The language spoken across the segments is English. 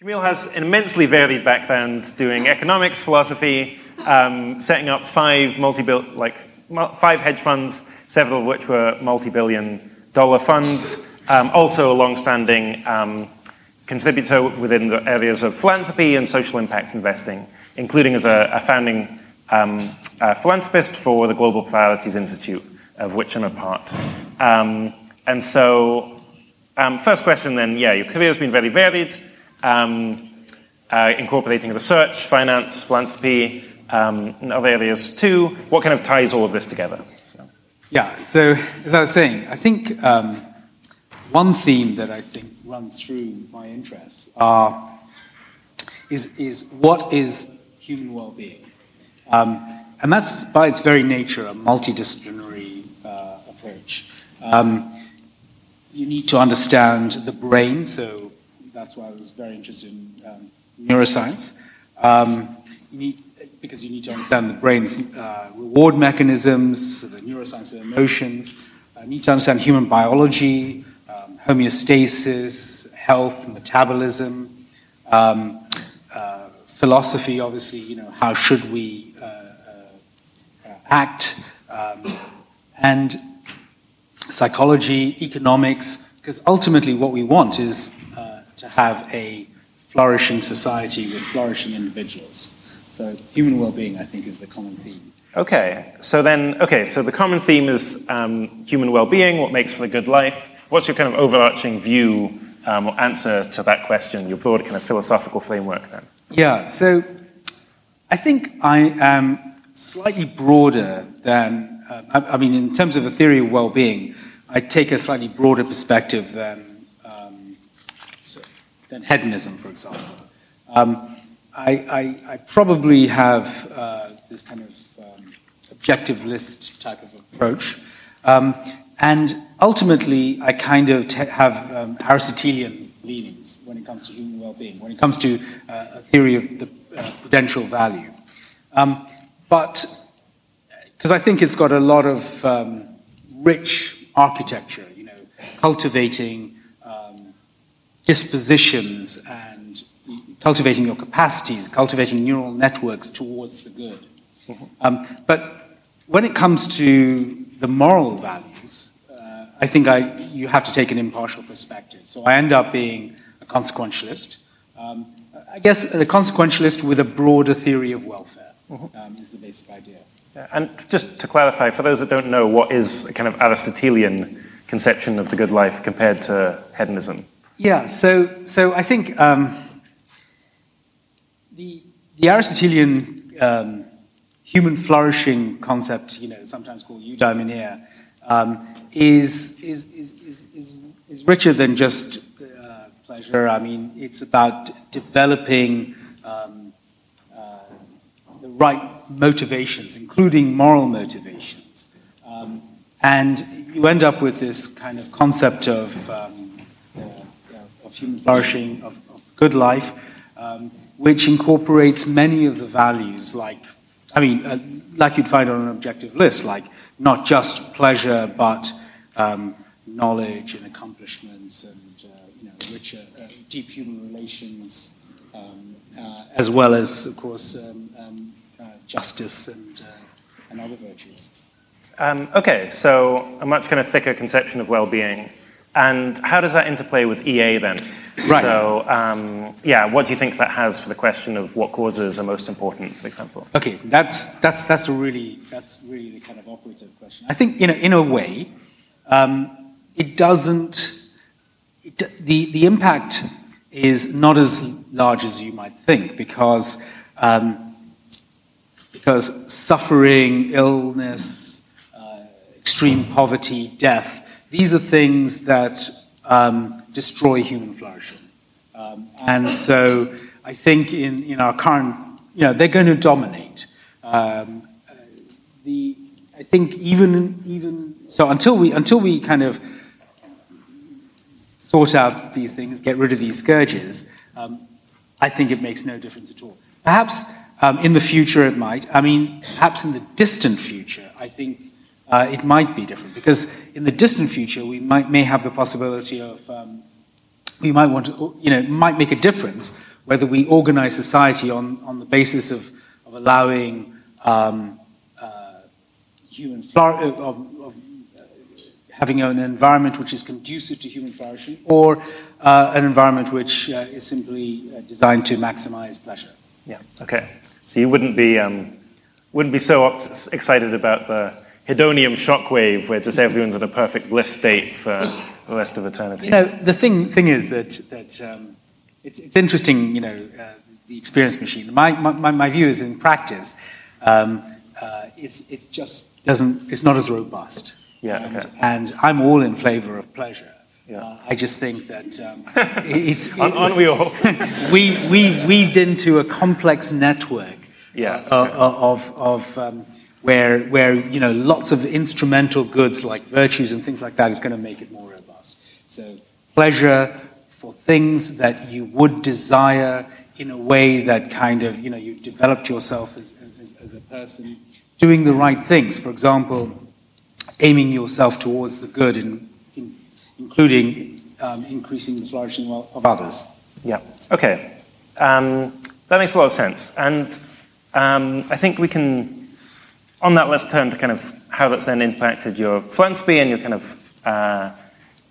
Shamil has an immensely varied background doing economics, philosophy, um, setting up five multi like five hedge funds, several of which were multi-billion dollar funds. Um, also a long-standing um, contributor within the areas of philanthropy and social impact investing, including as a, a founding um, a philanthropist for the Global Priorities Institute, of which I'm a part. Um, and so, um, first question then, yeah, your career has been very varied um, uh, incorporating research, finance, philanthropy, um, and other areas too. What kind of ties all of this together? So. Yeah, so as I was saying, I think um, one theme that I think runs through my interests are, is, is what is human well being? Um, and that's by its very nature a multidisciplinary uh, approach. Um, you need to understand the brain, so that's why I was very interested in um, neuroscience. Um, you need, because you need to understand the brain's uh, reward mechanisms, the neuroscience of emotions. You need to understand human biology, um, homeostasis, health, metabolism, um, uh, philosophy. Obviously, you know how should we uh, uh act, um, and psychology, economics. Because ultimately, what we want is to have a flourishing society with flourishing individuals. So human well-being, I think, is the common theme. Okay, so then, okay, so the common theme is um, human well-being, what makes for a good life. What's your kind of overarching view um, or answer to that question, your broad kind of philosophical framework then? Yeah, so I think I am slightly broader than, uh, I, I, mean, in terms of a theory of well-being, I take a slightly broader perspective than than hedonism, for example. Um, I, I, I, probably have uh, this kind of um, objectivist type of approach. Um, and ultimately, I kind of have um, Aristotelian leanings when it comes to human well being, when it comes to uh, a theory of the uh, prudential value. Um, but because I think it's got a lot of um, rich architecture, you know, cultivating dispositions and cultivating your capacities, cultivating neural networks towards the good. Mm-hmm. Um, but when it comes to the moral values, uh, I think I, you have to take an impartial perspective. So I end up being a consequentialist. Um, I guess a consequentialist with a broader theory of welfare mm-hmm. um, is the basic idea. Yeah, and just to clarify, for those that don't know, what is a kind of Aristotelian conception of the good life compared to hedonism? Yeah, so, so I think um, the, the Aristotelian um, human flourishing concept, you know, sometimes called eudaimonia, um, is, is, is, is, is, richer than just uh, pleasure. I mean, it's about developing um, uh, the right motivations, including moral motivations. Um, and you end up with this kind of concept of um, human flourishing, of, of good life, um, which incorporates many of the values, like, I mean, uh, like you'd find on an objective list, like not just pleasure, but um, knowledge and accomplishments and, uh, you know, richer, uh, deep human relations, um, uh, as well as, of course, um, um, uh, justice and, uh, and other virtues. Um, okay, so a much kind of thicker conception of well-being. And how does that interplay with EA then? Right. So, um, yeah, what do you think that has for the question of what causes are most important, for example? Okay, that's that's that's really that's really the kind of operative question. I think in a, in a way, um, it doesn't. It, the the impact is not as large as you might think because um, because suffering, illness, uh, extreme poverty, death these are things that um, destroy human flourishing. Um, and so I think in, in our current, you know, they're going to dominate. Um, the, I think even, even, so until we, until we kind of sort out these things, get rid of these scourges, um, I think it makes no difference at all. Perhaps um, in the future it might. I mean, perhaps in the distant future, I think uh, it might be different because in the distant future we might, may have the possibility of um, we might want to, you know, might make a difference whether we organize society on, on the basis of, of allowing um, uh, human of, of uh, having an environment which is conducive to human flourishing, or uh, an environment which uh, is simply designed to maximize pleasure. Yeah. Okay. So you wouldn't be um, wouldn't be so excited about the hedonium shockwave where just everyone's in a perfect bliss state for the rest of eternity. You know, the thing thing is that that um, it's, it's interesting. You know, uh, the experience machine. My, my my view is in practice, um, uh, it's it just doesn't. It's not as robust. Yeah. And, okay. and I'm all in favor of pleasure. Yeah. Uh, I just think that um, it's. It, Aren't we all? we, we weaved into a complex network yeah, uh, okay. of, of um, where, where you know, lots of instrumental goods like virtues and things like that is going to make it more robust. So, pleasure for things that you would desire in a way that kind of, you know, you've developed yourself as, as, as a person, doing the right things. For example, aiming yourself towards the good in including um, increasing the flourishing of others. Yeah, okay. Um, that makes a lot of sense. And um, I think we can, on that, let's turn to kind of how that's then impacted your philanthropy and your kind of, uh,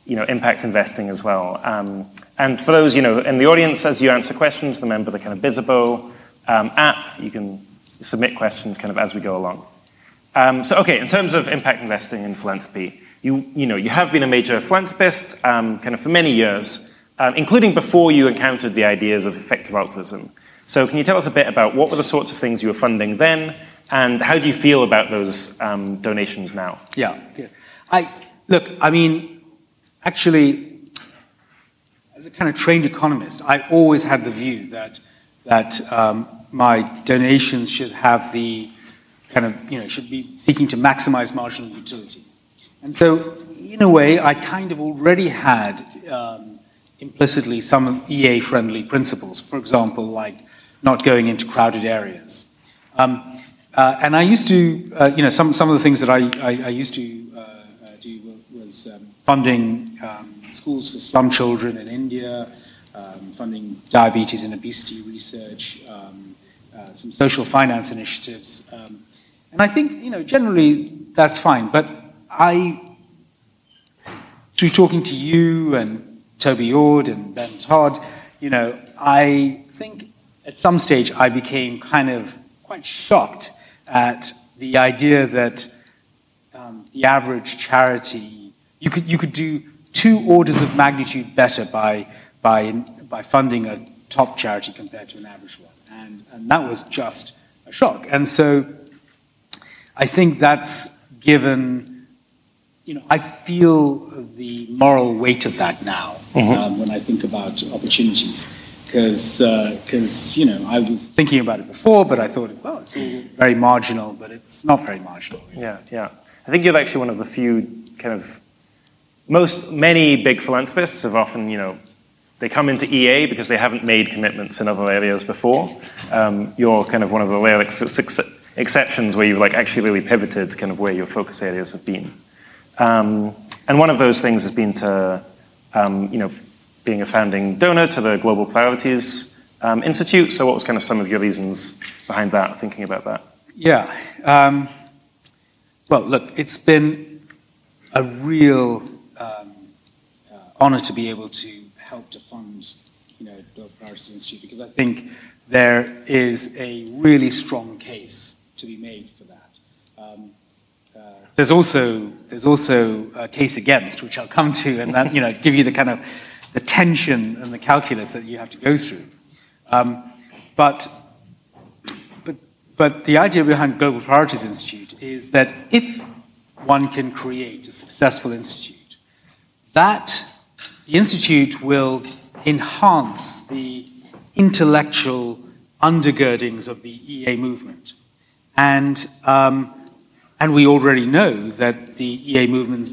you know, impact investing as well. Um, and for those, you know, in the audience, as you answer questions, remember the kind of Bizzabo um, app. You can submit questions kind of as we go along. Um, so, okay, in terms of impact investing and philanthropy, you, you, know, you have been a major philanthropist um, kind of for many years, um, including before you encountered the ideas of effective altruism. So can you tell us a bit about what were the sorts of things you were funding then, and how do you feel about those um, donations now? Yeah, I look. I mean, actually, as a kind of trained economist, I always had the view that that um, my donations should have the kind of you know should be seeking to maximize marginal utility. And so, in a way, I kind of already had um, implicitly some EA friendly principles, for example, like not going into crowded areas. Um, uh, and I used to, uh, you know, some, some of the things that I, I, I used to uh, uh do was um, funding um, schools for slum children in India, um, funding diabetes and obesity research, um, uh, some social finance initiatives. Um, and I think, you know, generally that's fine. But I, through talking to you and Toby Ord and Ben Todd, you know, I think at some stage I became kind of quite shocked at the idea that um, the average charity, you could, you could do two orders of magnitude better by, by, by funding a top charity compared to an average one. And, and that was just a shock. And so I think that's given you know, I feel the moral weight of that now mm-hmm. um, when I think about opportunities. Because, because uh, you know, I was thinking about it before, but I thought, well, it's very marginal, but it's not very marginal. Yeah, yeah. I think you're actually one of the few kind of most many big philanthropists have often, you know, they come into EA because they haven't made commitments in other areas before. Um, you're kind of one of the rare ex- exceptions where you've like actually really pivoted kind of where your focus areas have been. Um, and one of those things has been to, um, you know, being a founding donor to the Global Priorities um, Institute. So, what was kind of some of your reasons behind that, thinking about that? Yeah. Um, well, look, it's been a real um, uh, honor to be able to help to fund, you know, the Priorities Institute because I think there is a really strong case to be made for that. Um, there's also, there's also a case against, which I'll come to, and that, you know, give you the kind of the tension and the calculus that you have to go through. Um, but, but, but the idea behind Global Priorities Institute is that if one can create a successful institute, that the institute will enhance the intellectual undergirdings of the EA movement. And um, and we already know that the EA movement,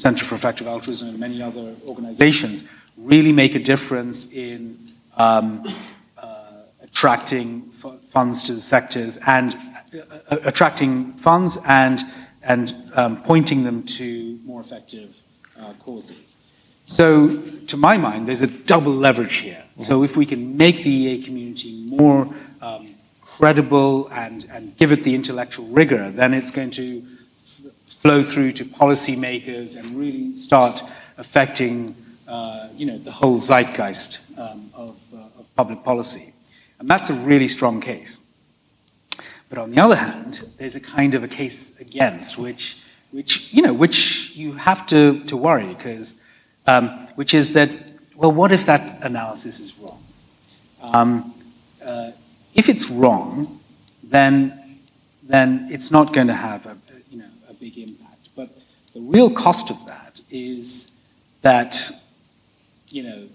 Center for Effective Altruism, and many other organizations really make a difference in um, uh, attracting f- funds to the sectors and uh, attracting funds and, and um, pointing them to more effective uh, causes. So to my mind, there's a double leverage here. Mm-hmm. So if we can make the EA community more um, credible and, and give it the intellectual rigor, then it's going to flow through to policymakers and really start affecting uh, you know, the whole zeitgeist um, of, uh, of public policy. And that's a really strong case. But on the other hand, there's a kind of a case against, which, which you know, which you have to, to worry, because, um, which is that, well, what if that analysis is wrong? Um, uh, if it's wrong, then, then it's not going to have a, a big impact. But the real cost of that is that, you know,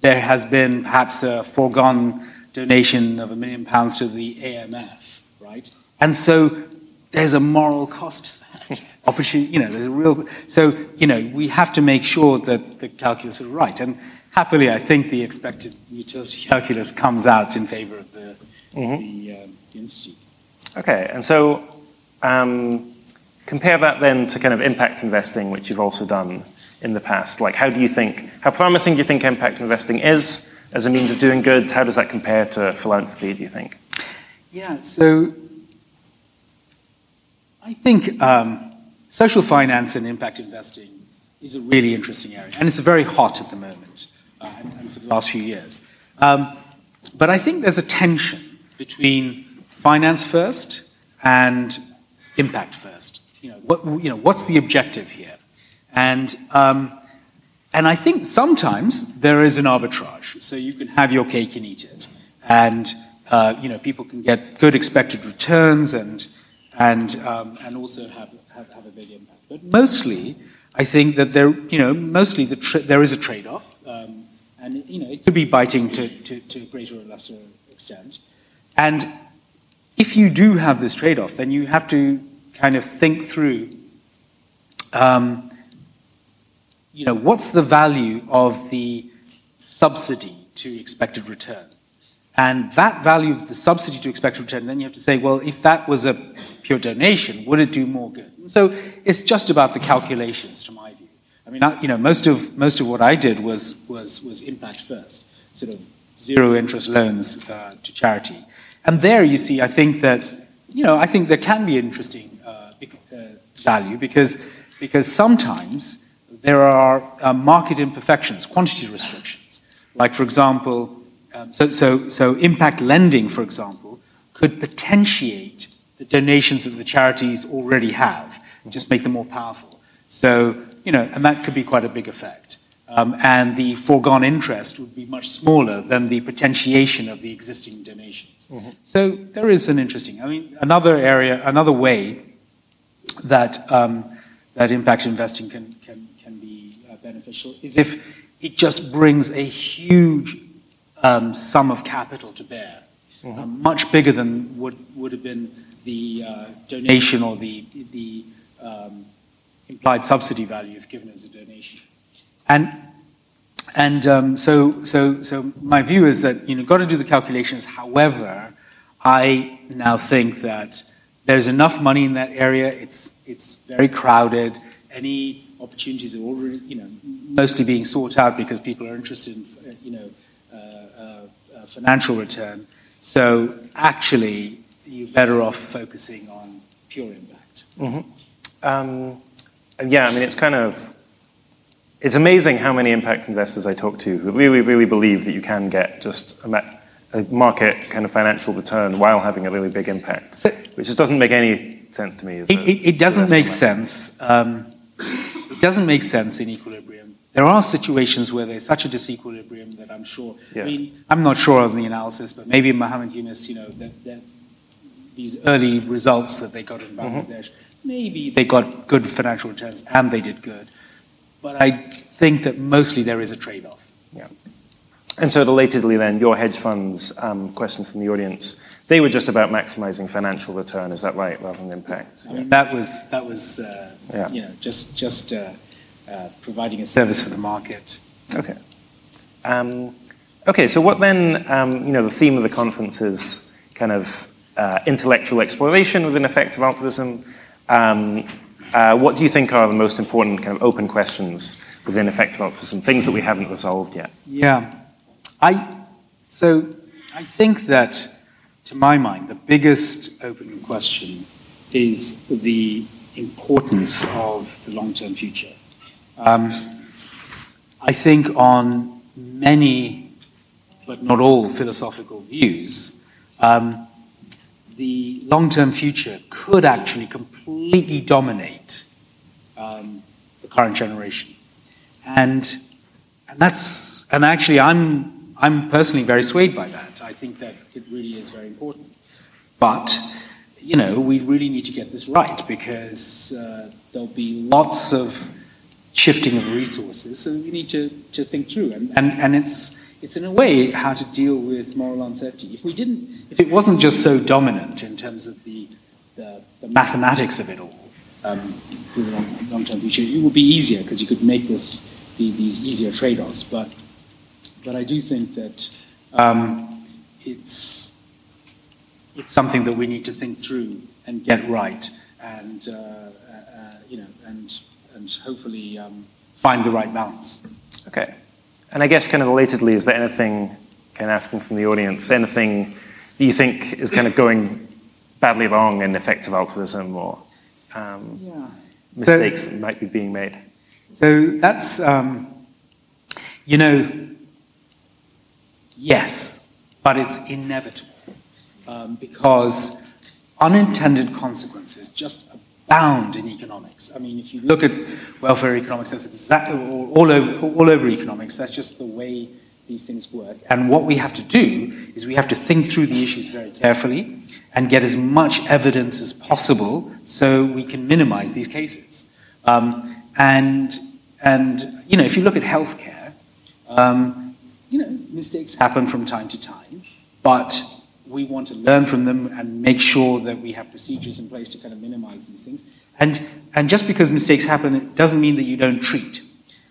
there has been perhaps a foregone donation of a million pounds to the AMF right? And so there's a moral cost to that. Opportunity, you know, there's a real. So, you know, we have to make sure that the calculus is right. And happily, I think the expected utility calculus comes out in favor of the, mm-hmm. the, uh, the, institute. Okay, and so um, compare that then to kind of impact investing, which you've also done in the past. Like, how do you think, how promising do you think impact investing is as a means of doing good? How does that compare to philanthropy, do you think? Yeah, so I think um, social finance and impact investing is a really interesting area, and it's very hot at the moment uh, and, for the last few years. Um, but I think there's a tension between finance first and impact first. You know, what, you know what's the objective here? And um, and I think sometimes there is an arbitrage. So you can have your cake and eat it. And uh, you know, people can get good expected returns and, and, um, and also have, have, have, a big impact. But mostly, I think that there, you know, mostly the tra- there is a trade-off. Um, and, you know, it could be biting to, to, to a greater or lesser extent. And if you do have this trade-off, then you have to kind of think through, um, you know, what's the value of the subsidy to expected return? And that value of the subsidy to expected return, then you have to say, well, if that was a pure donation, would it do more good? so it's just about the calculations, to my view. I mean, I, you know, most of most of what I did was was was impact first, sort of zero interest loans uh, to charity. And there, you see, I think that you know, I think there can be interesting value because because sometimes there are uh, market imperfections, quantity restrictions. Like, for example, um, so, so, so impact lending, for example, could potentiate the donations that the charities already have, just make them more powerful. So, you know, and that could be quite a big effect. Um, and the foregone interest would be much smaller than the potentiation of the existing donations. Mm-hmm. So there is an interesting, I mean, another area, another way that, um, that impact investing can, can, can be uh, beneficial is if it just brings a huge um, sum of capital to bear, mm-hmm. uh, much bigger than would, would have been the uh, donation or the, the um, implied subsidy value if given as a donation. And, and um, so, so, so my view is that you know, got to do the calculations. However, I now think that there's enough money in that area. It's, it's very crowded. Any opportunities are already, you know, mostly being sought out because people are interested in, you know, financial return. So actually, you're better off focusing on pure impact. Mm-hmm. Um, yeah, I mean, it's kind of it's amazing how many impact investors I talk to who really, really believe that you can get just a market kind of financial return while having a really big impact, so, which just doesn't make any sense to me. It, a, it, doesn't make sense. Um, it doesn't make sense in equilibrium there are situations where there's such a disequilibrium that I'm sure. Yeah. I mean, I'm not sure of the analysis, but maybe Muhammad Yunus, you know, that, that these early results that they got in mm-hmm. Bangladesh, mm-hmm. maybe they got good financial returns and they did good. But I think that mostly there is a trade off. Yeah. And so, relatedly, then, your hedge funds um, question from the audience, they were just about maximizing financial return, is that right, rather than impact? I mean, that was, that was uh, yeah. you know, just, just uh, uh, providing a service for the market. Okay. Um, okay, so what then, um, you know, the theme of the conference is kind of uh, intellectual exploration within effective altruism. Um, uh, what do you think are the most important kind of open questions within effective altruism, things that we haven't resolved yet? Yeah. I, so I think that, to my mind, the biggest open question is the importance of the long-term future. Um, I think on many, but not all, philosophical views, um, the long-term future could actually completely dominate um, the current generation. And, and that's, and actually I'm, I'm personally very swayed by that. I think that it really is very important. But, you know, we really need to get this right because uh, there'll be lots of shifting of resources, so we need to, to think through. And, and, and it's, it's in a way how to deal with moral uncertainty. If we didn't, if it wasn't just so dominant in terms of the, the, the mathematics of it all, um, through the long, long-term future, it would be easier because you could make this, the, these easier trade-offs. But, but I do think that um, it's, it's something that we need to think through and get right, and uh, uh, you know, and and hopefully um, find the right balance. Okay. And I guess kind of relatedly, is there anything, kind of asking from the audience, anything that you think is kind of going badly wrong in effective altruism or um, yeah. mistakes so, that might be being made? So that's, um, you know, yes, but it's inevitable um, because unintended consequences just abound in economics. I mean, if you look at welfare economics, that's exactly all over, all over economics. That's just the way these things work. And what we have to do is we have to think through the issues very carefully and get as much evidence as possible so we can minimize these cases. Um, and, and, you know, if you look at healthcare, um, you know, mistakes happen from time to time, but we want to learn from them and make sure that we have procedures in place to kind of minimize these things. And, and just because mistakes happen, it doesn't mean that you don't treat.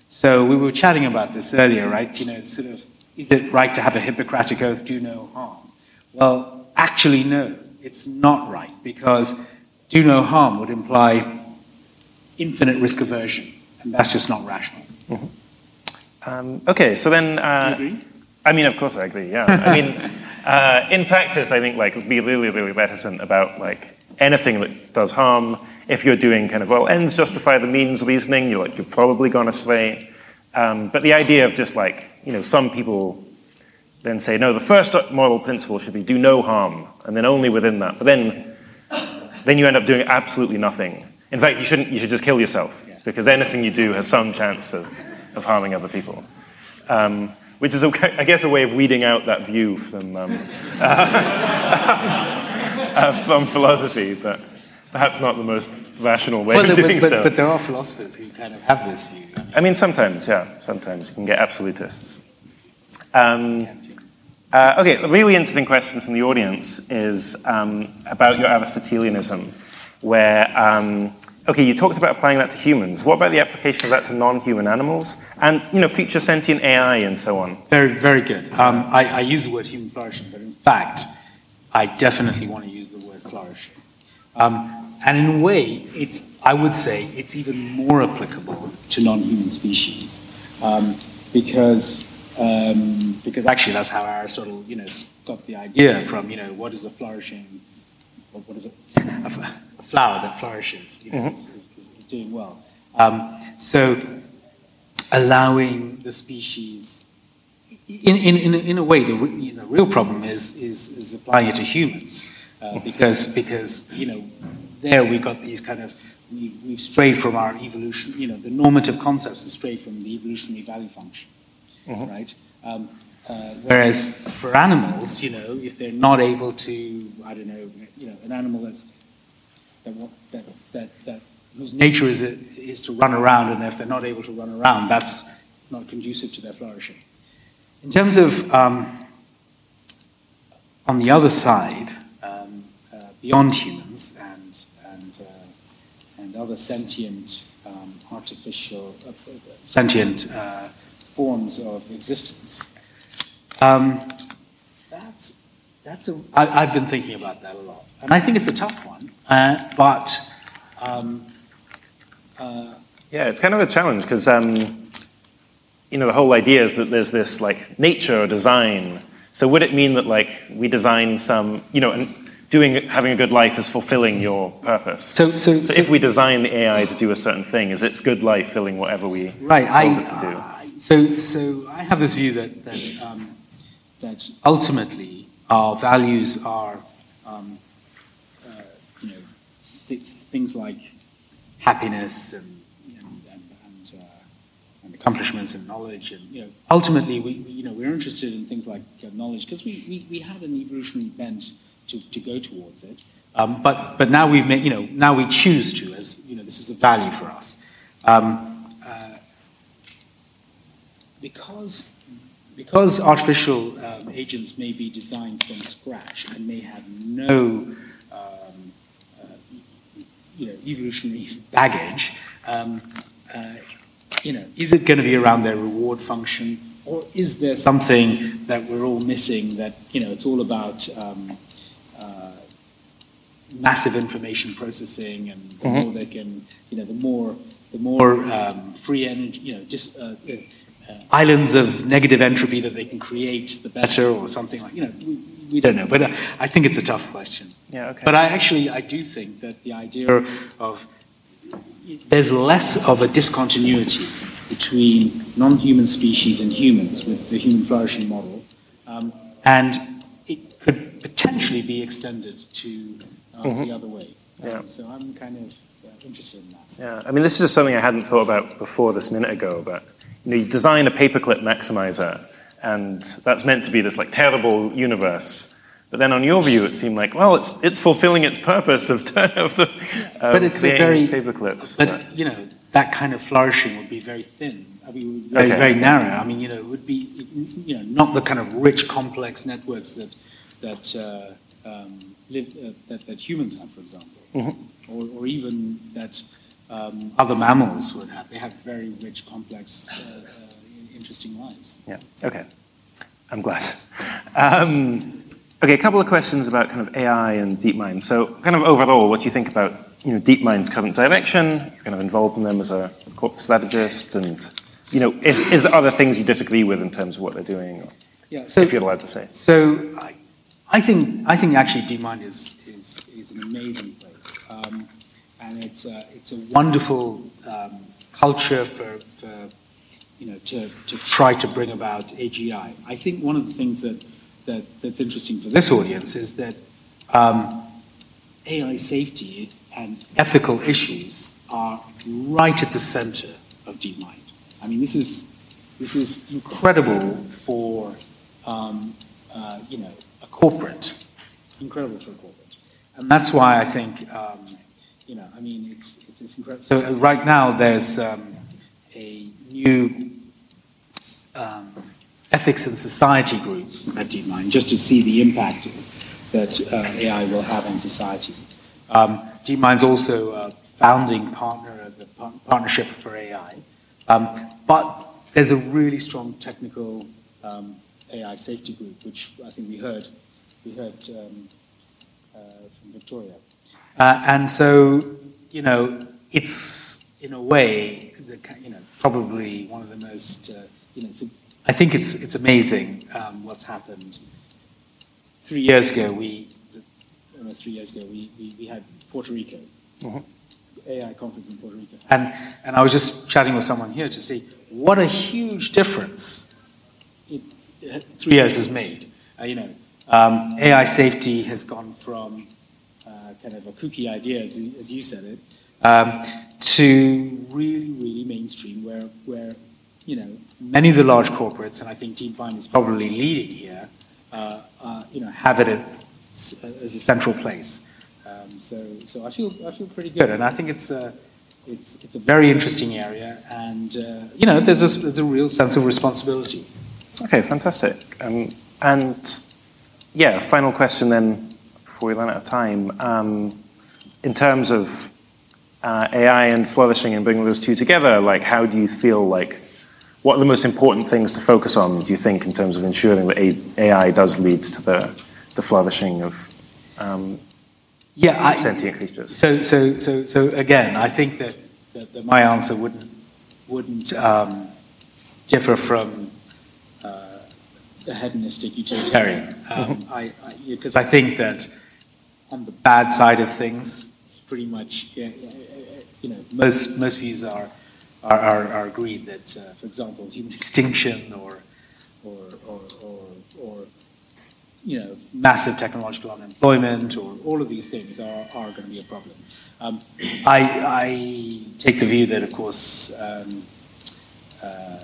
So we were chatting about this earlier, right? You know, it's sort of, is it right to have a Hippocratic oath, do no harm? Well, actually, no, it's not right because do no harm would imply infinite risk aversion, and that's just not rational. Mm-hmm. Um, okay, so then. Uh, I mean, of course, I agree. Yeah, I mean. Uh, in practice, I think like be really, really reticent about like anything that does harm. If you're doing kind of well, ends justify the means reasoning, you're like you're probably gone astray. Um, but the idea of just like you know, some people then say no, the first moral principle should be do no harm, and then only within that. But then, then you end up doing absolutely nothing. In fact, you shouldn't. You should just kill yourself because anything you do has some chance of, of harming other people. Um, which is, I guess, a way of weeding out that view from, um, uh, from philosophy, but perhaps not the most rational way well, of doing but, so. But there are philosophers who kind of have this view. I mean, I mean sometimes, yeah, sometimes you can get absolutists. Um, uh, okay, a really interesting question from the audience is um, about your Aristotelianism, where um, okay, you talked about applying that to humans. What about the application of that to non-human animals and, you know, future sentient AI and so on? Very, very good. Um, I, I, use the word human flourishing, but in fact, I definitely want to use the word flourishing. Um, and in a way, it's, I would say it's even more applicable to non-human species um, because, um, because actually that's how Aristotle, you know, got the idea from, you know, what is a flourishing, what, what is it? Flower that flourishes, you know, mm-hmm. is, is, is, doing well. Um, so allowing the species, in, in, in, a, in a way, the you know, real problem is, is, is applying it to humans. Uh, because, because, you know, there we got these kind of, we, we've strayed from our evolution, you know, the normative concepts have strayed from the evolutionary value function, mm-hmm. right? Um, uh, whereas for animals, you know, if they're not able to, I don't know, you know, an animal that's that, that, that, that whose nature is, is to run around, and if they're not able to run around, that's not conducive to their flourishing. In terms of, um, on the other side, um, uh, beyond humans and, and, uh, and other sentient, um, artificial, uh, sentient uh, forms of existence, um, that's, that's a, I, I've been thinking about that a lot. And I think it's a tough one. Uh, but um, uh, yeah, it's kind of a challenge because um, you know, the whole idea is that there's this like nature or design. So would it mean that like we design some, you know, and doing having a good life is fulfilling your purpose? So, so, so if we design the AI to do a certain thing, is its good life filling whatever we right, told I, it to do? I, so, so I have this view that that um, that ultimately our values are, um, uh, you know, th- things like happiness and and, and, uh, and, accomplishments and knowledge and you know ultimately we, we you know we're interested in things like uh, knowledge because we, we, we have an evolutionary bent to, to go towards it. Um, but but now we've made you know now we choose to as you know this is a value for us. Um, uh, because because artificial um, agents may be designed from scratch and may have no um, uh, you know, evolutionary baggage, um, uh, you know, is it going to be around their reward function, or is there something that we're all missing that you know it's all about um, uh, massive information processing and the mm-hmm. more they can, you know, the more the more um, free energy, you know, just uh, uh, islands of negative entropy that they can create, the better, or something like you know. We, we don't know, but uh, I think it's a tough question. Yeah, okay. But I actually I do think that the idea of there's less of a discontinuity between non-human species and humans with the human flourishing model, um, and it could potentially be extended to uh, mm-hmm. the other way. Um, yeah. So I'm kind of uh, interested in that. Yeah, I mean, this is just something I hadn't thought about before this minute ago, but you know, you design a paperclip maximizer, and that's meant to be this like terrible universe. But then, on your view, it seemed like, well, it's it's fulfilling its purpose of, of the but it's a very paperclips. But, but you know, that kind of flourishing would be very thin. I mean, very, okay. very narrow. I mean, you know, it would be, you know, not the kind of rich, complex networks that that uh, um, live, uh, that, that humans have, for example, mm-hmm. or, or even that um, other mammals would have. They have very rich, complex, uh, uh, interesting lives. Yeah. Okay. I'm glad. Um, okay, a couple of questions about kind of AI and DeepMind. So, kind of overall, what do you think about you know DeepMind's current direction? You're kind of involved in them as a corporate strategist, and you know, is, is there other things you disagree with in terms of what they're doing? Yeah. So, if you're allowed to say. So, I, I think I think actually DeepMind is is is an amazing place. Um, and it's a, it's a wonderful um, culture for, for, you know, to, to try to bring about AGI. I think one of the things that, that that's interesting for this audience is that um, AI safety and ethical issues are right at the center of DeepMind. I mean, this is this is incredible for um, uh, you know a corporate, incredible for a corporate, and that's why I think um, you know, I mean, it's, it's, it's incredible. So uh, right now there's um, a new um, ethics and society group at DeepMind just to see the impact that uh, AI will have on society. Um, DeepMind's also a founding partner of the par- Partnership for AI. Um, but there's a really strong technical um, AI safety group, which I think we heard, we heard um, uh, from Victoria. Uh, and so, you know, it's in a way, the, you know, probably one of the most, uh, you know, I think it's it's amazing um, what's happened. Three years ago, we almost three years ago, we, we, we had Puerto Rico. Uh-huh. AI conference in Puerto Rico. And, and I was just chatting with someone here to see what a huge difference it, three years has made. Uh, you know, um, AI safety has gone from kind of a kooky idea, as, as you said it, um, to really, really mainstream, where, where you know many of the large corporates, and I think DeepMind is probably leading here, uh, uh, you know, have it as a central place. Um, so, so I feel I feel pretty good, and I think it's a it's, it's a very interesting area, and uh, you know, there's a, there's a real sense of responsibility. Okay, fantastic. Um, and yeah, final question then before we run out of time. Um, in terms of uh, AI and flourishing and bringing those two together, like how do you feel like what are the most important things to focus on, do you think, in terms of ensuring that AI does lead to the, the flourishing of um, yeah, I, sentient creatures? So, so, so, so again, I think that, my answer wouldn't, wouldn't um, differ from uh, a hedonistic utilitarian. I, because I, think that on the bad side of things, pretty much, you know, most most views are are, are, are agreed that, uh, for example, human extinction or or, or, or, or you know, massive technological unemployment or all of these things are, are going to be a problem. Um, I, I, take the view that, of course, um, uh,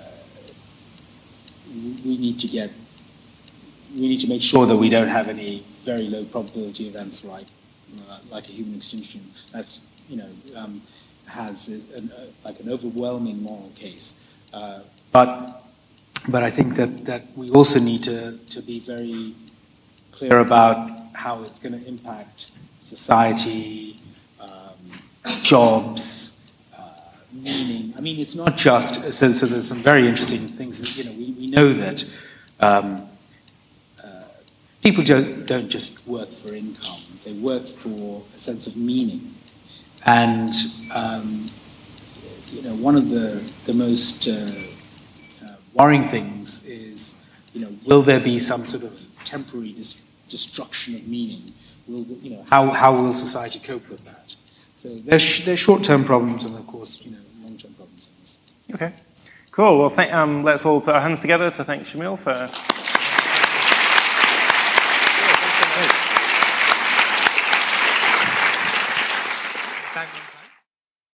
we need to get, we need to make sure that we don't have any very low probability events like, uh, like a human extinction. That's, you know, um, has an, uh, like an overwhelming moral case. Uh, but, but I think that, that we also need to, to be very clear about how it's going to impact society, um, jobs, uh, meaning. I mean, it's not just, so, so there's some very interesting things. You know, we, we know that um, people don't, don't just work for income, they work for a sense of meaning. And, um, you know, one of the, the most uh, uh worrying things is, you know, will there be some sort of temporary dis- destruction of meaning? Will, you know, how, how will society cope with that? So there's, there's short-term problems and, of course, you know, long-term problems. Okay, cool. Well, th- um, let's all put our hands together to thank Shamil for